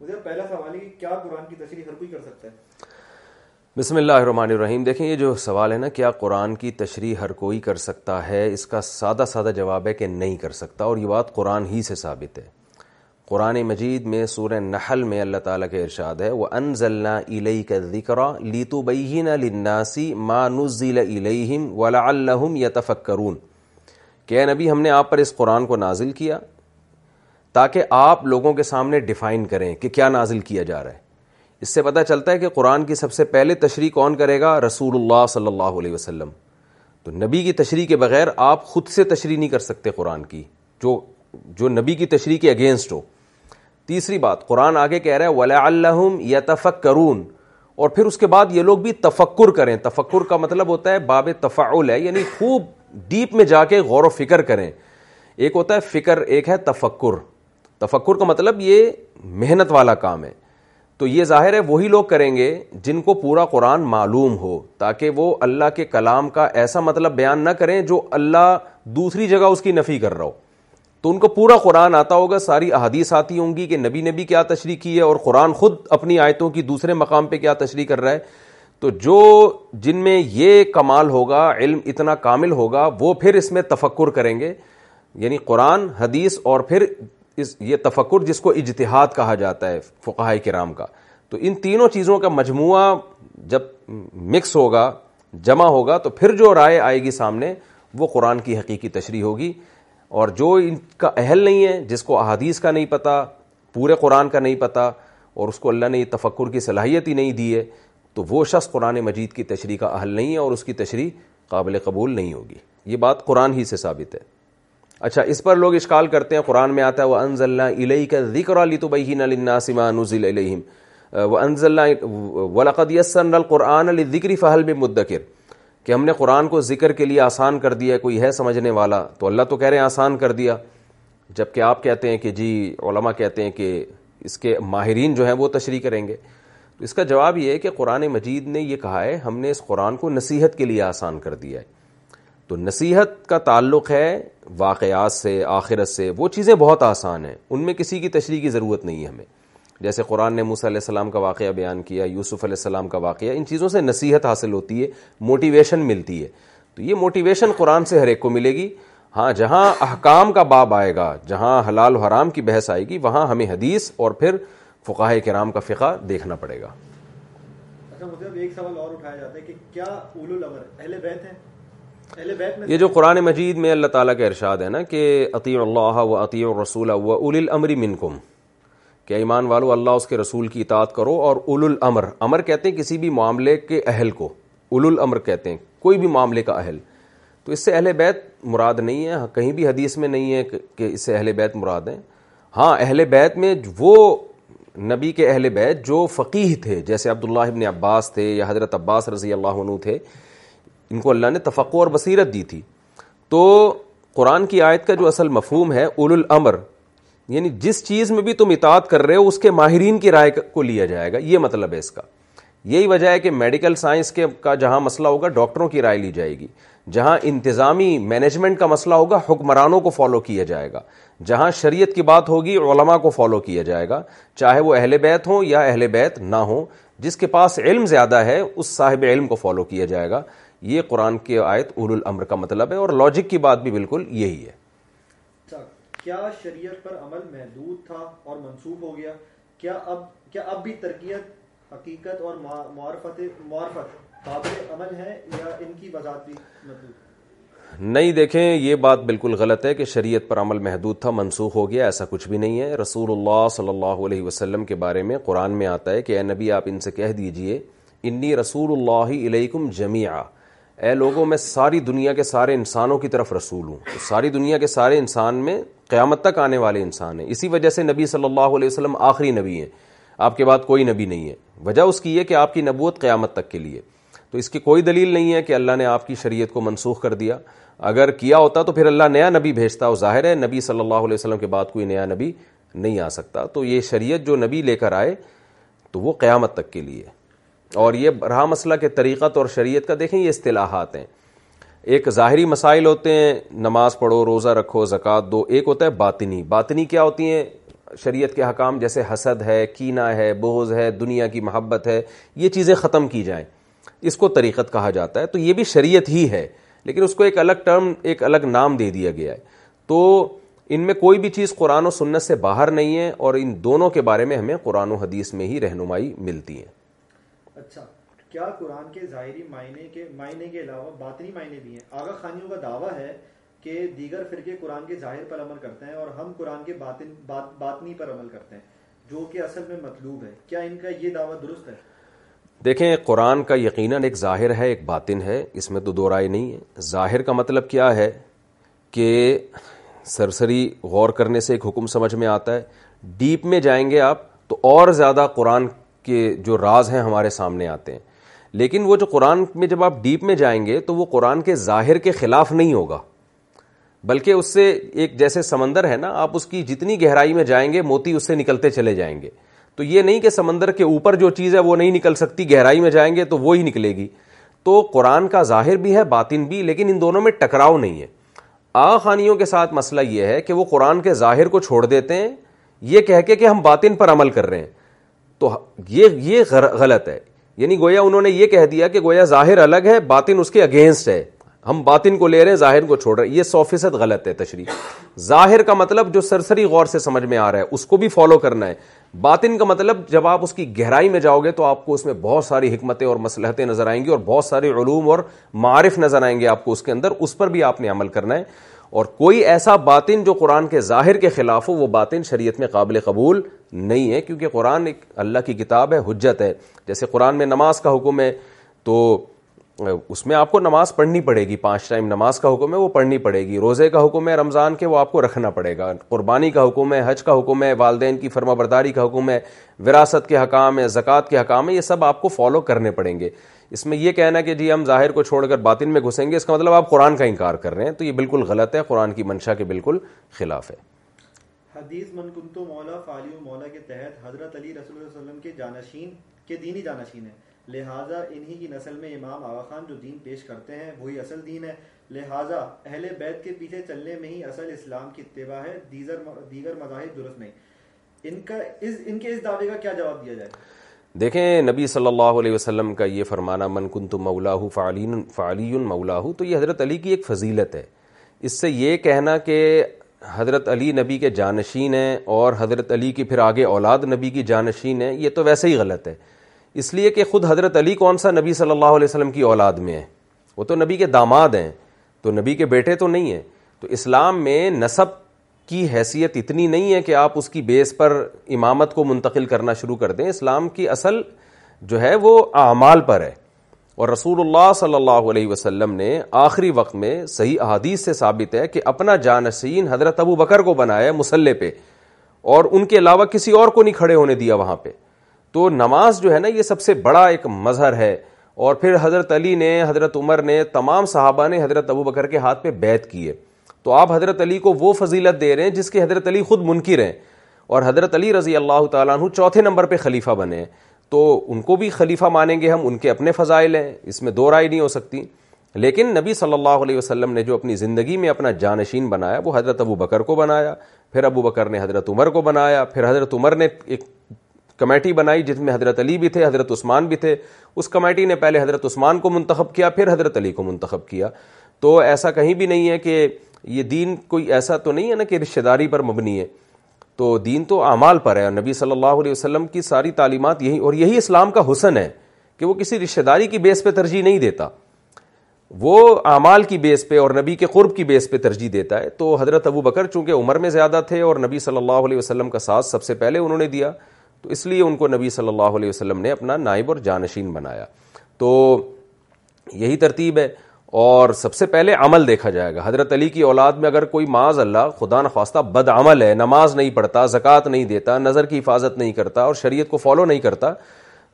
مجھے پہلا سوال ہے کہ کیا قرآن کی تشریح ہر کوئی کر سکتا ہے؟ بسم اللہ الرحمن الرحیم۔ دیکھیں یہ جو سوال ہے نا، کیا قرآن کی تشریح ہر کوئی کر سکتا ہے؟ اس کا سادہ سادہ جواب ہے کہ نہیں کر سکتا، اور یہ بات قرآن ہی سے ثابت ہے۔ قرآن مجید میں سورہ نحل میں اللہ تعالیٰ کے ارشاد ہے وہ ان ضلع علیہ کا ذکر لیتو بہین لناسی ما نزل علیہم ولا الحم یا تفکرون کہ نبی، ہم نے آپ پر اس قرآن کو نازل کیا تاکہ آپ لوگوں کے سامنے ڈیفائن کریں کہ کیا نازل کیا جا رہا ہے۔ اس سے پتہ چلتا ہے کہ قرآن کی سب سے پہلے تشریح کون کرے گا؟ رسول اللہ صلی اللہ علیہ وسلم۔ تو نبی کی تشریح کے بغیر آپ خود سے تشریح نہیں کر سکتے قرآن کی، جو جو نبی کی تشریح کے اگینسٹ ہو۔ تیسری بات، قرآن آگے کہہ رہا ہے ولا الحم یا کرون اور پھر اس کے بعد یہ لوگ بھی تفکر کریں۔ تفکر کا مطلب ہوتا ہے باب تفاعل ہے یعنی خوب ڈیپ میں جا کے غور و فکر کریں۔ ایک ہوتا ہے فکر، ایک ہے تفکر۔ تفکر کا مطلب یہ محنت والا کام ہے۔ تو یہ ظاہر ہے وہی لوگ کریں گے جن کو پورا قرآن معلوم ہو، تاکہ وہ اللہ کے کلام کا ایسا مطلب بیان نہ کریں جو اللہ دوسری جگہ اس کی نفی کر رہا ہو۔ تو ان کو پورا قرآن آتا ہوگا، ساری احادیث آتی ہوں گی کہ نبی نبی کیا تشریح کی ہے اور قرآن خود اپنی آیتوں کی دوسرے مقام پہ کیا تشریح کر رہا ہے۔ تو جو جن میں یہ کمال ہوگا، علم اتنا کامل ہوگا، وہ پھر اس میں تفکر کریں گے۔ یعنی قرآن، حدیث اور پھر اس یہ تفکر جس کو اجتہاد کہا جاتا ہے فقہ کرام کا، تو ان تینوں چیزوں کا مجموعہ جب مکس ہوگا، جمع ہوگا، تو پھر جو رائے آئے گی سامنے، وہ قرآن کی حقیقی تشریح ہوگی۔ اور جو ان کا اہل نہیں ہے، جس کو احادیث کا نہیں پتہ پورے قرآن کا نہیں پتہ اور اس کو اللہ نے یہ تفکر کی صلاحیت ہی نہیں دی ہے، تو وہ شخص قرآن مجید کی تشریح کا اہل نہیں ہے اور اس کی تشریح قابل قبول نہیں ہوگی۔ یہ بات قرآن ہی سے ثابت ہے۔ اچھا اس پر لوگ اشکال کرتے ہیں، قرآن میں آتا ہے وہ انض اللہ علیہ کا ذکر علی تو بہین الناسما نزل علیہم وہ انض اللہ ولقد یسن القرآن علی ذکری فہل میں مدکر کہ ہم نے قرآن کو ذکر کے لیے آسان کر دیا، کوئی ہے سمجھنے والا؟ تو اللہ تو کہہ رہے ہیں آسان کر دیا. جبکہ آپ کہتے ہیں کہ جی علماء کہتے ہیں کہ اس کے ماہرین جو ہیں وہ تشریح کریں گے. تو اس کا جواب یہ ہے کہ قرآن مجید نے یہ کہا ہے، ہم نے اس قرآن کو نصیحت کے لیے آسان کر دیا ہے. تو نصیحت کا تعلق ہے، واقعات سے، آخرت سے، وہ چیزیں بہت آسان ہیں۔ ان میں کسی کی تشریح کی ضرورت نہیں ہے ہمیں۔ جیسے قرآن نے موسیٰ علیہ السلام کا واقعہ بیان کیا، یوسف علیہ السلام کا واقعہ، ان چیزوں سے نصیحت حاصل ہوتی ہے موٹیویشن ملتی ہے۔ تو یہ موٹیویشن قرآن سے ہر ایک کو ملے گی۔ ہاں جہاں احکام کا باب آئے گا، جہاں حلال و حرام کی بحث آئے گی، وہاں ہمیں حدیث اور پھر فقاہ کرام کا فقہ دیکھنا پڑے گا۔ اچھا ایک سوال اور اٹھایا جاتا ہے کہ کیا اولو اہل بیت ہیں؟ یہ جو قرآن مجید میں اللہ تعالیٰ کا ارشاد ہے نا کہ عطی اللہ و عطی الرسول و اول الامر منکم، کہ ایمان والو اللہ اس کے رسول کی اطاعت کرو اور اول الامر، امر کہتے ہیں کسی بھی معاملے کے اہل کو اول الامر کہتے ہیں، کوئی بھی معاملے کا اہل۔ تو اس سے اہل بیت مراد نہیں ہے، کہیں بھی حدیث میں نہیں ہے کہ اس سے اہل بیت مراد ہیں۔ ہاں اہل بیت میں وہ نبی کے اہل بیت جو فقیح تھے، جیسے عبداللہ ابن عباس تھے یا حضرت عباس رضی اللہ عنہ تھے ان کو اللہ نے تفقع اور بصیرت دی تھی۔ تو قرآن کی آیت کا جو اصل مفہوم ہے اول الامر یعنی جس چیز میں بھی تم اطاعت کر رہے ہو، اس کے ماہرین کی رائے کو لیا جائے گا۔ یہ مطلب ہے اس کا۔ یہی وجہ ہے کہ میڈیکل سائنس کے کا جہاں مسئلہ ہوگا، ڈاکٹروں کی رائے لی جائے گی۔ جہاں انتظامی مینجمنٹ کا مسئلہ ہوگا، حکمرانوں کو فالو کیا جائے گا۔ جہاں شریعت کی بات ہوگی، علماء کو فالو کیا جائے گا۔ چاہے وہ اہل بیت ہوں یا اہل بیت نہ ہوں، جس کے پاس علم زیادہ ہے، اس صاحب علم کو فالو کیا جائے گا۔ یہ قرآن کی آیت اول الامر کا مطلب ہے اور لاجک کی بات بھی بالکل یہی ہے۔ اچھا، کیا شریعت پر عمل محدود تھا اور منسوخ ہو گیا؟ کیا اب کیا اب بھی ترکیت حقیقت اور معرفت معرفت قابل عمل ہے یا ان کی وضاحت بھی مطلوب نہیں دیکھیں یہ بات بالکل غلط ہے کہ شریعت پر عمل محدود تھا منسوخ ہو گیا ایسا کچھ بھی نہیں ہے۔ رسول اللہ صلی اللہ علیہ وسلم کے بارے میں قرآن میں آتا ہے کہ اے نبی آپ ان سے کہہ دیجیے انی رسول اللہ علیکم جمیعہ اے لوگوں، میں ساری دنیا کے سارے انسانوں کی طرف رسول ہوں۔ تو ساری دنیا کے سارے انسان میں قیامت تک آنے والے انسان ہیں۔ اسی وجہ سے نبی صلی اللہ علیہ وسلم آخری نبی ہیں۔ آپ کے بعد کوئی نبی نہیں ہے۔ وجہ اس کی یہ کہ آپ کی نبوت قیامت تک کے لیے۔ تو اس کی کوئی دلیل نہیں ہے کہ اللہ نے آپ کی شریعت کو منسوخ کر دیا۔ اگر کیا ہوتا تو پھر اللہ نیا نبی بھیجتا۔ وہ ظاہر ہے نبی صلی اللہ علیہ وسلم کے بعد کوئی نیا نبی نہیں آ سکتا۔ تو یہ شریعت جو نبی لے کر آئے تو وہ قیامت تک کے لیے۔ اور یہ رہا مسئلہ کہ طریقت اور شریعت کا دیکھیں یہ اصطلاحات ہیں۔ ایک ظاہری مسائل ہوتے ہیں، نماز پڑھو، روزہ رکھو، زکوٰۃ دو، ایک ہوتا ہے باطنی۔ باطنی کیا ہوتی ہیں؟ شریعت کے حکام جیسے حسد ہے کینا ہے بوز ہے، دنیا کی محبت ہے، یہ چیزیں ختم کی جائیں۔ اس کو طریقت کہا جاتا ہے۔ تو یہ بھی شریعت ہی ہے، لیکن اس کو ایک الگ ٹرم، ایک الگ نام دے دیا گیا ہے۔ تو ان میں کوئی بھی چیز قرآن و سنت سے باہر نہیں ہے اور ان دونوں کے بارے میں ہمیں قرآن و حدیث میں ہی رہنمائی ملتی ہے۔ کیا قرآن کے ظاہری معنی کے معنی کے علاوہ باطنی معنی بھی ہیں؟ آغا خانیوں کا دعویٰ ہے کہ دیگر فرقے قرآن کے ظاہر پر عمل کرتے ہیں اور ہم قرآن کے باطن باطنی پر عمل کرتے ہیں، جو کہ اصل میں مطلوب ہے۔ کیا ان کا یہ دعویٰ درست ہے؟ دیکھیں، قرآن کا یقیناً ایک ظاہر ہے، ایک باطن ہے، اس میں تو دو رائے نہیں ہے ظاہر کا مطلب کیا ہے؟ کہ سرسری غور کرنے سے ایک حکم سمجھ میں آتا ہے۔ ڈیپ میں جائیں گے آپ تو اور زیادہ قرآن کے جو راز ہیں ہمارے سامنے آتے ہیں۔ لیکن وہ جو قرآن میں جب آپ ڈیپ میں جائیں گے تو وہ قرآن کے ظاہر کے خلاف نہیں ہوگا۔ بلکہ اس سے ایک جیسے سمندر ہے نا، آپ اس کی جتنی گہرائی میں جائیں گے، موتی اس سے نکلتے چلے جائیں گے۔ تو یہ نہیں کہ سمندر کے اوپر جو چیز ہے وہ نہیں نکل سکتی، گہرائی میں جائیں گے تو وہ ہی نکلے گی۔ تو قرآن کا ظاہر بھی ہے، باطن بھی، لیکن ان دونوں میں ٹکراؤ نہیں ہے۔ آ خانیوں کے ساتھ مسئلہ یہ ہے کہ وہ قرآن کے ظاہر کو چھوڑ دیتے ہیں، یہ کہہ کے کہ ہم باطن پر عمل کر رہے ہیں۔ تو یہ یہ غلط ہے۔ یعنی گویا انہوں نے یہ کہہ دیا کہ گویا ظاہر الگ ہے، باطن اس کے اگینسٹ ہے۔ ہم باطن کو لے رہے ہیں، ظاہر کو چھوڑ رہے ہیں۔ یہ سو فیصد غلط ہے تشریح۔ ظاہر کا مطلب جو سرسری غور سے سمجھ میں آ رہا ہے، اس کو بھی فالو کرنا ہے۔ باطن کا مطلب جب آپ اس کی گہرائی میں جاؤ گے تو آپ کو اس میں بہت ساری حکمتیں اور مسلحتیں نظر آئیں گی اور بہت سارے علوم اور معارف نظر آئیں گے آپ کو اس کے اندر۔ اس پر بھی آپ نے عمل کرنا ہے۔ اور کوئی ایسا باطن جو قرآن کے ظاہر کے خلاف ہو، وہ باطن شریعت میں قابل قبول نہیں ہے کیونکہ قرآن ایک اللہ کی کتاب ہے، حجت ہے۔ جیسے قرآن میں نماز کا حکم ہے، تو اس میں آپ کو نماز پڑھنی پڑے گی۔ پانچ ٹائم نماز کا حکم ہے، وہ پڑھنی پڑے گی۔ روزے کا حکم ہے، رمضان کے وہ آپ کو رکھنا پڑے گا۔ قربانی کا حکم ہے، حج کا حکم ہے، والدین کی فرما برداری کا حکم ہے، وراثت کے حکام ہے، زکوٰۃ کے حکام ہے، یہ سب آپ کو فالو کرنے پڑیں گے۔ اس میں یہ کہنا کہ جی ہم ظاہر کو چھوڑ کر باطن میں گھسیں گے، اس کا مطلب آپ قرآن کا انکار کر رہے ہیں، تو یہ بالکل غلط ہے، قرآن کی منشا کے بالکل خلاف ہے۔ حدیث من کنتو مولا فالی و مولا کے تحت حضرت علی رسول اللہ علیہ وسلم کے جانشین، کے دینی جانشین ہیں۔ لہٰذا انہی کی نسل میں امام آغا خان جو دین پیش کرتے ہیں، وہی اصل دین ہے۔ لہٰذا اہل بیت کے پیچھے چلنے میں ہی اصل اسلام کی اتباع ہے، دیگر دیگر مذاہب درست نہیں۔ ان کا، اس، ان کے اس دعوے کا کیا جواب دیا جائے؟ دیکھیں، نبی صلی اللہ علیہ وسلم کا یہ فرمانا، من کن تو مولا فعلین، فعلی مولا تو یہ حضرت علی کی ایک فضیلت ہے۔ اس سے یہ کہنا کہ حضرت علی نبی کے جانشین ہیں اور حضرت علی کی پھر آگے اولاد نبی کی جانشین ہیں، یہ تو ویسے ہی غلط ہے۔ اس لیے کہ خود حضرت علی کون سا نبی صلی اللہ علیہ وسلم کی اولاد میں ہے؟ وہ تو نبی کے داماد ہیں۔ تو نبی کے بیٹے تو نہیں ہیں۔ تو اسلام میں نصب کی حیثیت اتنی نہیں ہے کہ آپ اس کی بیس پر امامت کو منتقل کرنا شروع کر دیں۔ اسلام کی اصل جو ہے وہ اعمال پر ہے۔ اور رسول اللہ صلی اللہ علیہ وسلم نے آخری وقت میں صحیح احادیث سے ثابت ہے کہ اپنا جانشین حضرت ابو بکر کو بنایا مسلح پہ اور ان کے علاوہ کسی اور کو نہیں کھڑے ہونے دیا وہاں پہ۔ تو نماز جو ہے نا، یہ سب سے بڑا ایک مظہر ہے۔ اور پھر حضرت علی نے، حضرت عمر نے، تمام صحابہ نے حضرت ابو بکر کے ہاتھ پہ بیت کیے تو آپ حضرت علی کو وہ فضیلت دے رہے ہیں جس کے حضرت علی خود منکر ہیں۔ اور حضرت علی رضی اللہ تعالیٰ عنہ چوتھے نمبر پہ خلیفہ بنے ہیں۔ تو ان کو بھی خلیفہ مانیں گے ہم، ان کے اپنے فضائل ہیں، اس میں دو رائے نہیں ہو سکتی۔ لیکن نبی صلی اللہ علیہ وسلم نے جو اپنی زندگی میں اپنا جانشین بنایا، وہ حضرت ابو بکر کو بنایا، پھر ابو بکر نے حضرت عمر کو بنایا، پھر حضرت عمر نے ایک کمیٹی بنائی جس میں حضرت علی بھی تھے، حضرت عثمان بھی تھے۔ اس کمیٹی نے پہلے حضرت عثمان کو منتخب کیا، پھر حضرت علی کو منتخب کیا۔ تو ایسا کہیں بھی نہیں ہے کہ یہ دین کوئی ایسا تو نہیں ہے نا کہ رشتہ داری پر مبنی ہے۔ تو دین تو اعمال پر ہے اور نبی صلی اللہ علیہ وسلم کی ساری تعلیمات یہی اور یہی اسلام کا حسن ہے کہ وہ کسی رشتہ داری کی بیس پہ ترجیح نہیں دیتا۔ وہ اعمال کی بیس پہ اور نبی کے قرب کی بیس پہ ترجیح دیتا ہے۔ تو حضرت ابو بکر چونکہ عمر میں زیادہ تھے اور نبی صلی اللہ علیہ وسلم کا ساتھ سب سے پہلے انہوں نے دیا، تو اس لیے ان کو نبی صلی اللہ علیہ وسلم نے اپنا نائب اور جانشین بنایا۔ تو یہی ترتیب ہے۔ اور سب سے پہلے عمل دیکھا جائے گا۔ حضرت علی کی اولاد میں اگر کوئی معاذ اللہ خدا نخواستہ بد عمل ہے، نماز نہیں پڑھتا، زکوٰۃ نہیں دیتا، نظر کی حفاظت نہیں کرتا اور شریعت کو فالو نہیں کرتا،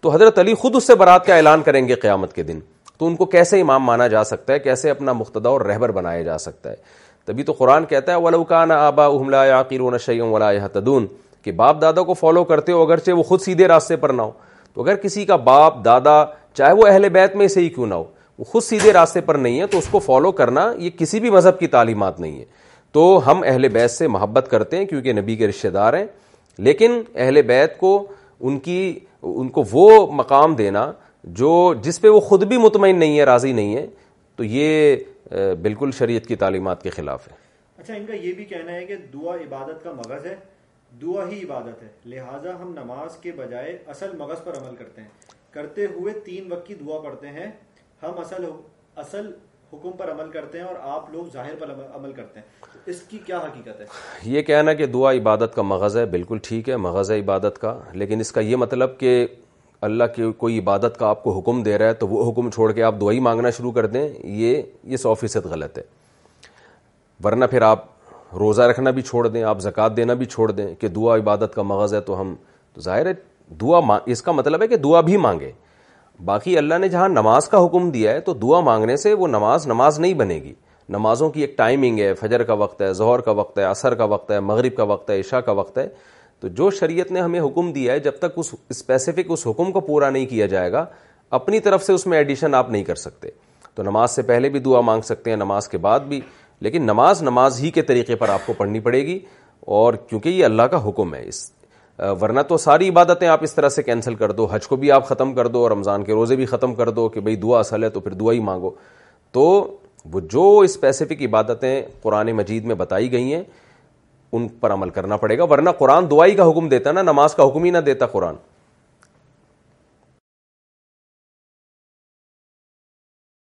تو حضرت علی خود اس سے برات کا اعلان کریں گے قیامت کے دن۔ تو ان کو کیسے امام مانا جا سکتا ہے؟ کیسے اپنا مقتدا اور رہبر بنایا جا سکتا ہے؟ تبھی تو قرآن کہتا ہے ولوکان آبا احملا عقیر شعیم ولا تدون کہ باپ دادا کو فالو کرتے ہو اگرچہ وہ خود سیدھے راستے پر نہ ہو۔ تو اگر کسی کا باپ، دادا، چاہے وہ اہل بیت میں سے ہی کیوں نہ ہو وہ خود سیدھے راستے پر نہیں ہے، تو اس کو فالو کرنا یہ کسی بھی مذہب کی تعلیمات نہیں ہے۔ تو ہم اہل بیت سے محبت کرتے ہیں کیونکہ نبی کے رشتے دار ہیں، لیکن اہل بیت کو ان کی، ان کو وہ مقام دینا جو جس پہ وہ خود بھی مطمئن نہیں ہے، راضی نہیں ہے، تو یہ بالکل شریعت کی تعلیمات کے خلاف ہے۔ اچھا ان کا یہ بھی کہنا ہے کہ دعا عبادت کا مغز ہے، دعا ہی عبادت ہے۔ لہٰذا ہم نماز کے بجائے اصل مغز پر عمل کرتے ہیں۔ کرتے ہوئے تین وقت کی دعا پڑھتے ہیں۔ ہم اصل اصل حکم پر عمل کرتے ہیں اور آپ لوگ ظاہر پر عمل کرتے ہیں۔ اس کی کیا حقیقت ہے؟ یہ کہنا کہ دعا عبادت کا مغز ہے، بالکل ٹھیک ہے، مغز ہے عبادت کا، لیکن اس کا یہ مطلب کہ اللہ کی کوئی عبادت کا آپ کو حکم دے رہا ہے تو وہ حکم چھوڑ کے آپ دعائی مانگنا شروع کر دیں، یہ یہ سو فیصد غلط ہے۔ ورنہ پھر آپ روزہ رکھنا بھی چھوڑ دیں، آپ زکوٰۃ دینا بھی چھوڑ دیں کہ دعا عبادت کا مغز ہے تو ہم، تو ظاہر ہے دعا اس کا مطلب ہے کہ دعا بھی مانگے۔ باقی اللہ نے جہاں نماز کا حکم دیا ہے تو دعا مانگنے سے وہ نماز نماز نہیں بنے گی۔ نمازوں کی ایک ٹائمنگ ہے، فجر کا وقت ہے، ظہر کا وقت ہے، عصر کا وقت ہے، مغرب کا وقت ہے، عشاء کا وقت ہے۔ تو جو شریعت نے ہمیں حکم دیا ہے، جب تک اس اسپیسیفک اس حکم کو پورا نہیں کیا جائے گا، اپنی طرف سے اس میں ایڈیشن آپ نہیں کر سکتے۔ تو نماز سے پہلے بھی دعا مانگ سکتے ہیں، نماز کے بعد بھی۔ لیکن نماز نماز ہی کے طریقے پر آپ کو پڑھنی پڑے گی۔ اور کیونکہ یہ اللہ کا حکم ہے، اس ورنہ تو ساری عبادتیں آپ اس طرح سے کینسل کر دو، حج کو بھی آپ ختم کر دو، رمضان کے روزے بھی ختم کر دو کہ بھئی دعا اصل ہے تو پھر دعا ہی مانگو۔ تو وہ جو اسپیسیفک عبادتیں قرآن مجید میں بتائی گئی ہیں، ان پر عمل کرنا پڑے گا، ورنہ قرآن دعائی کا حکم دیتا نا، نماز کا حکم ہی نہ دیتا قرآن۔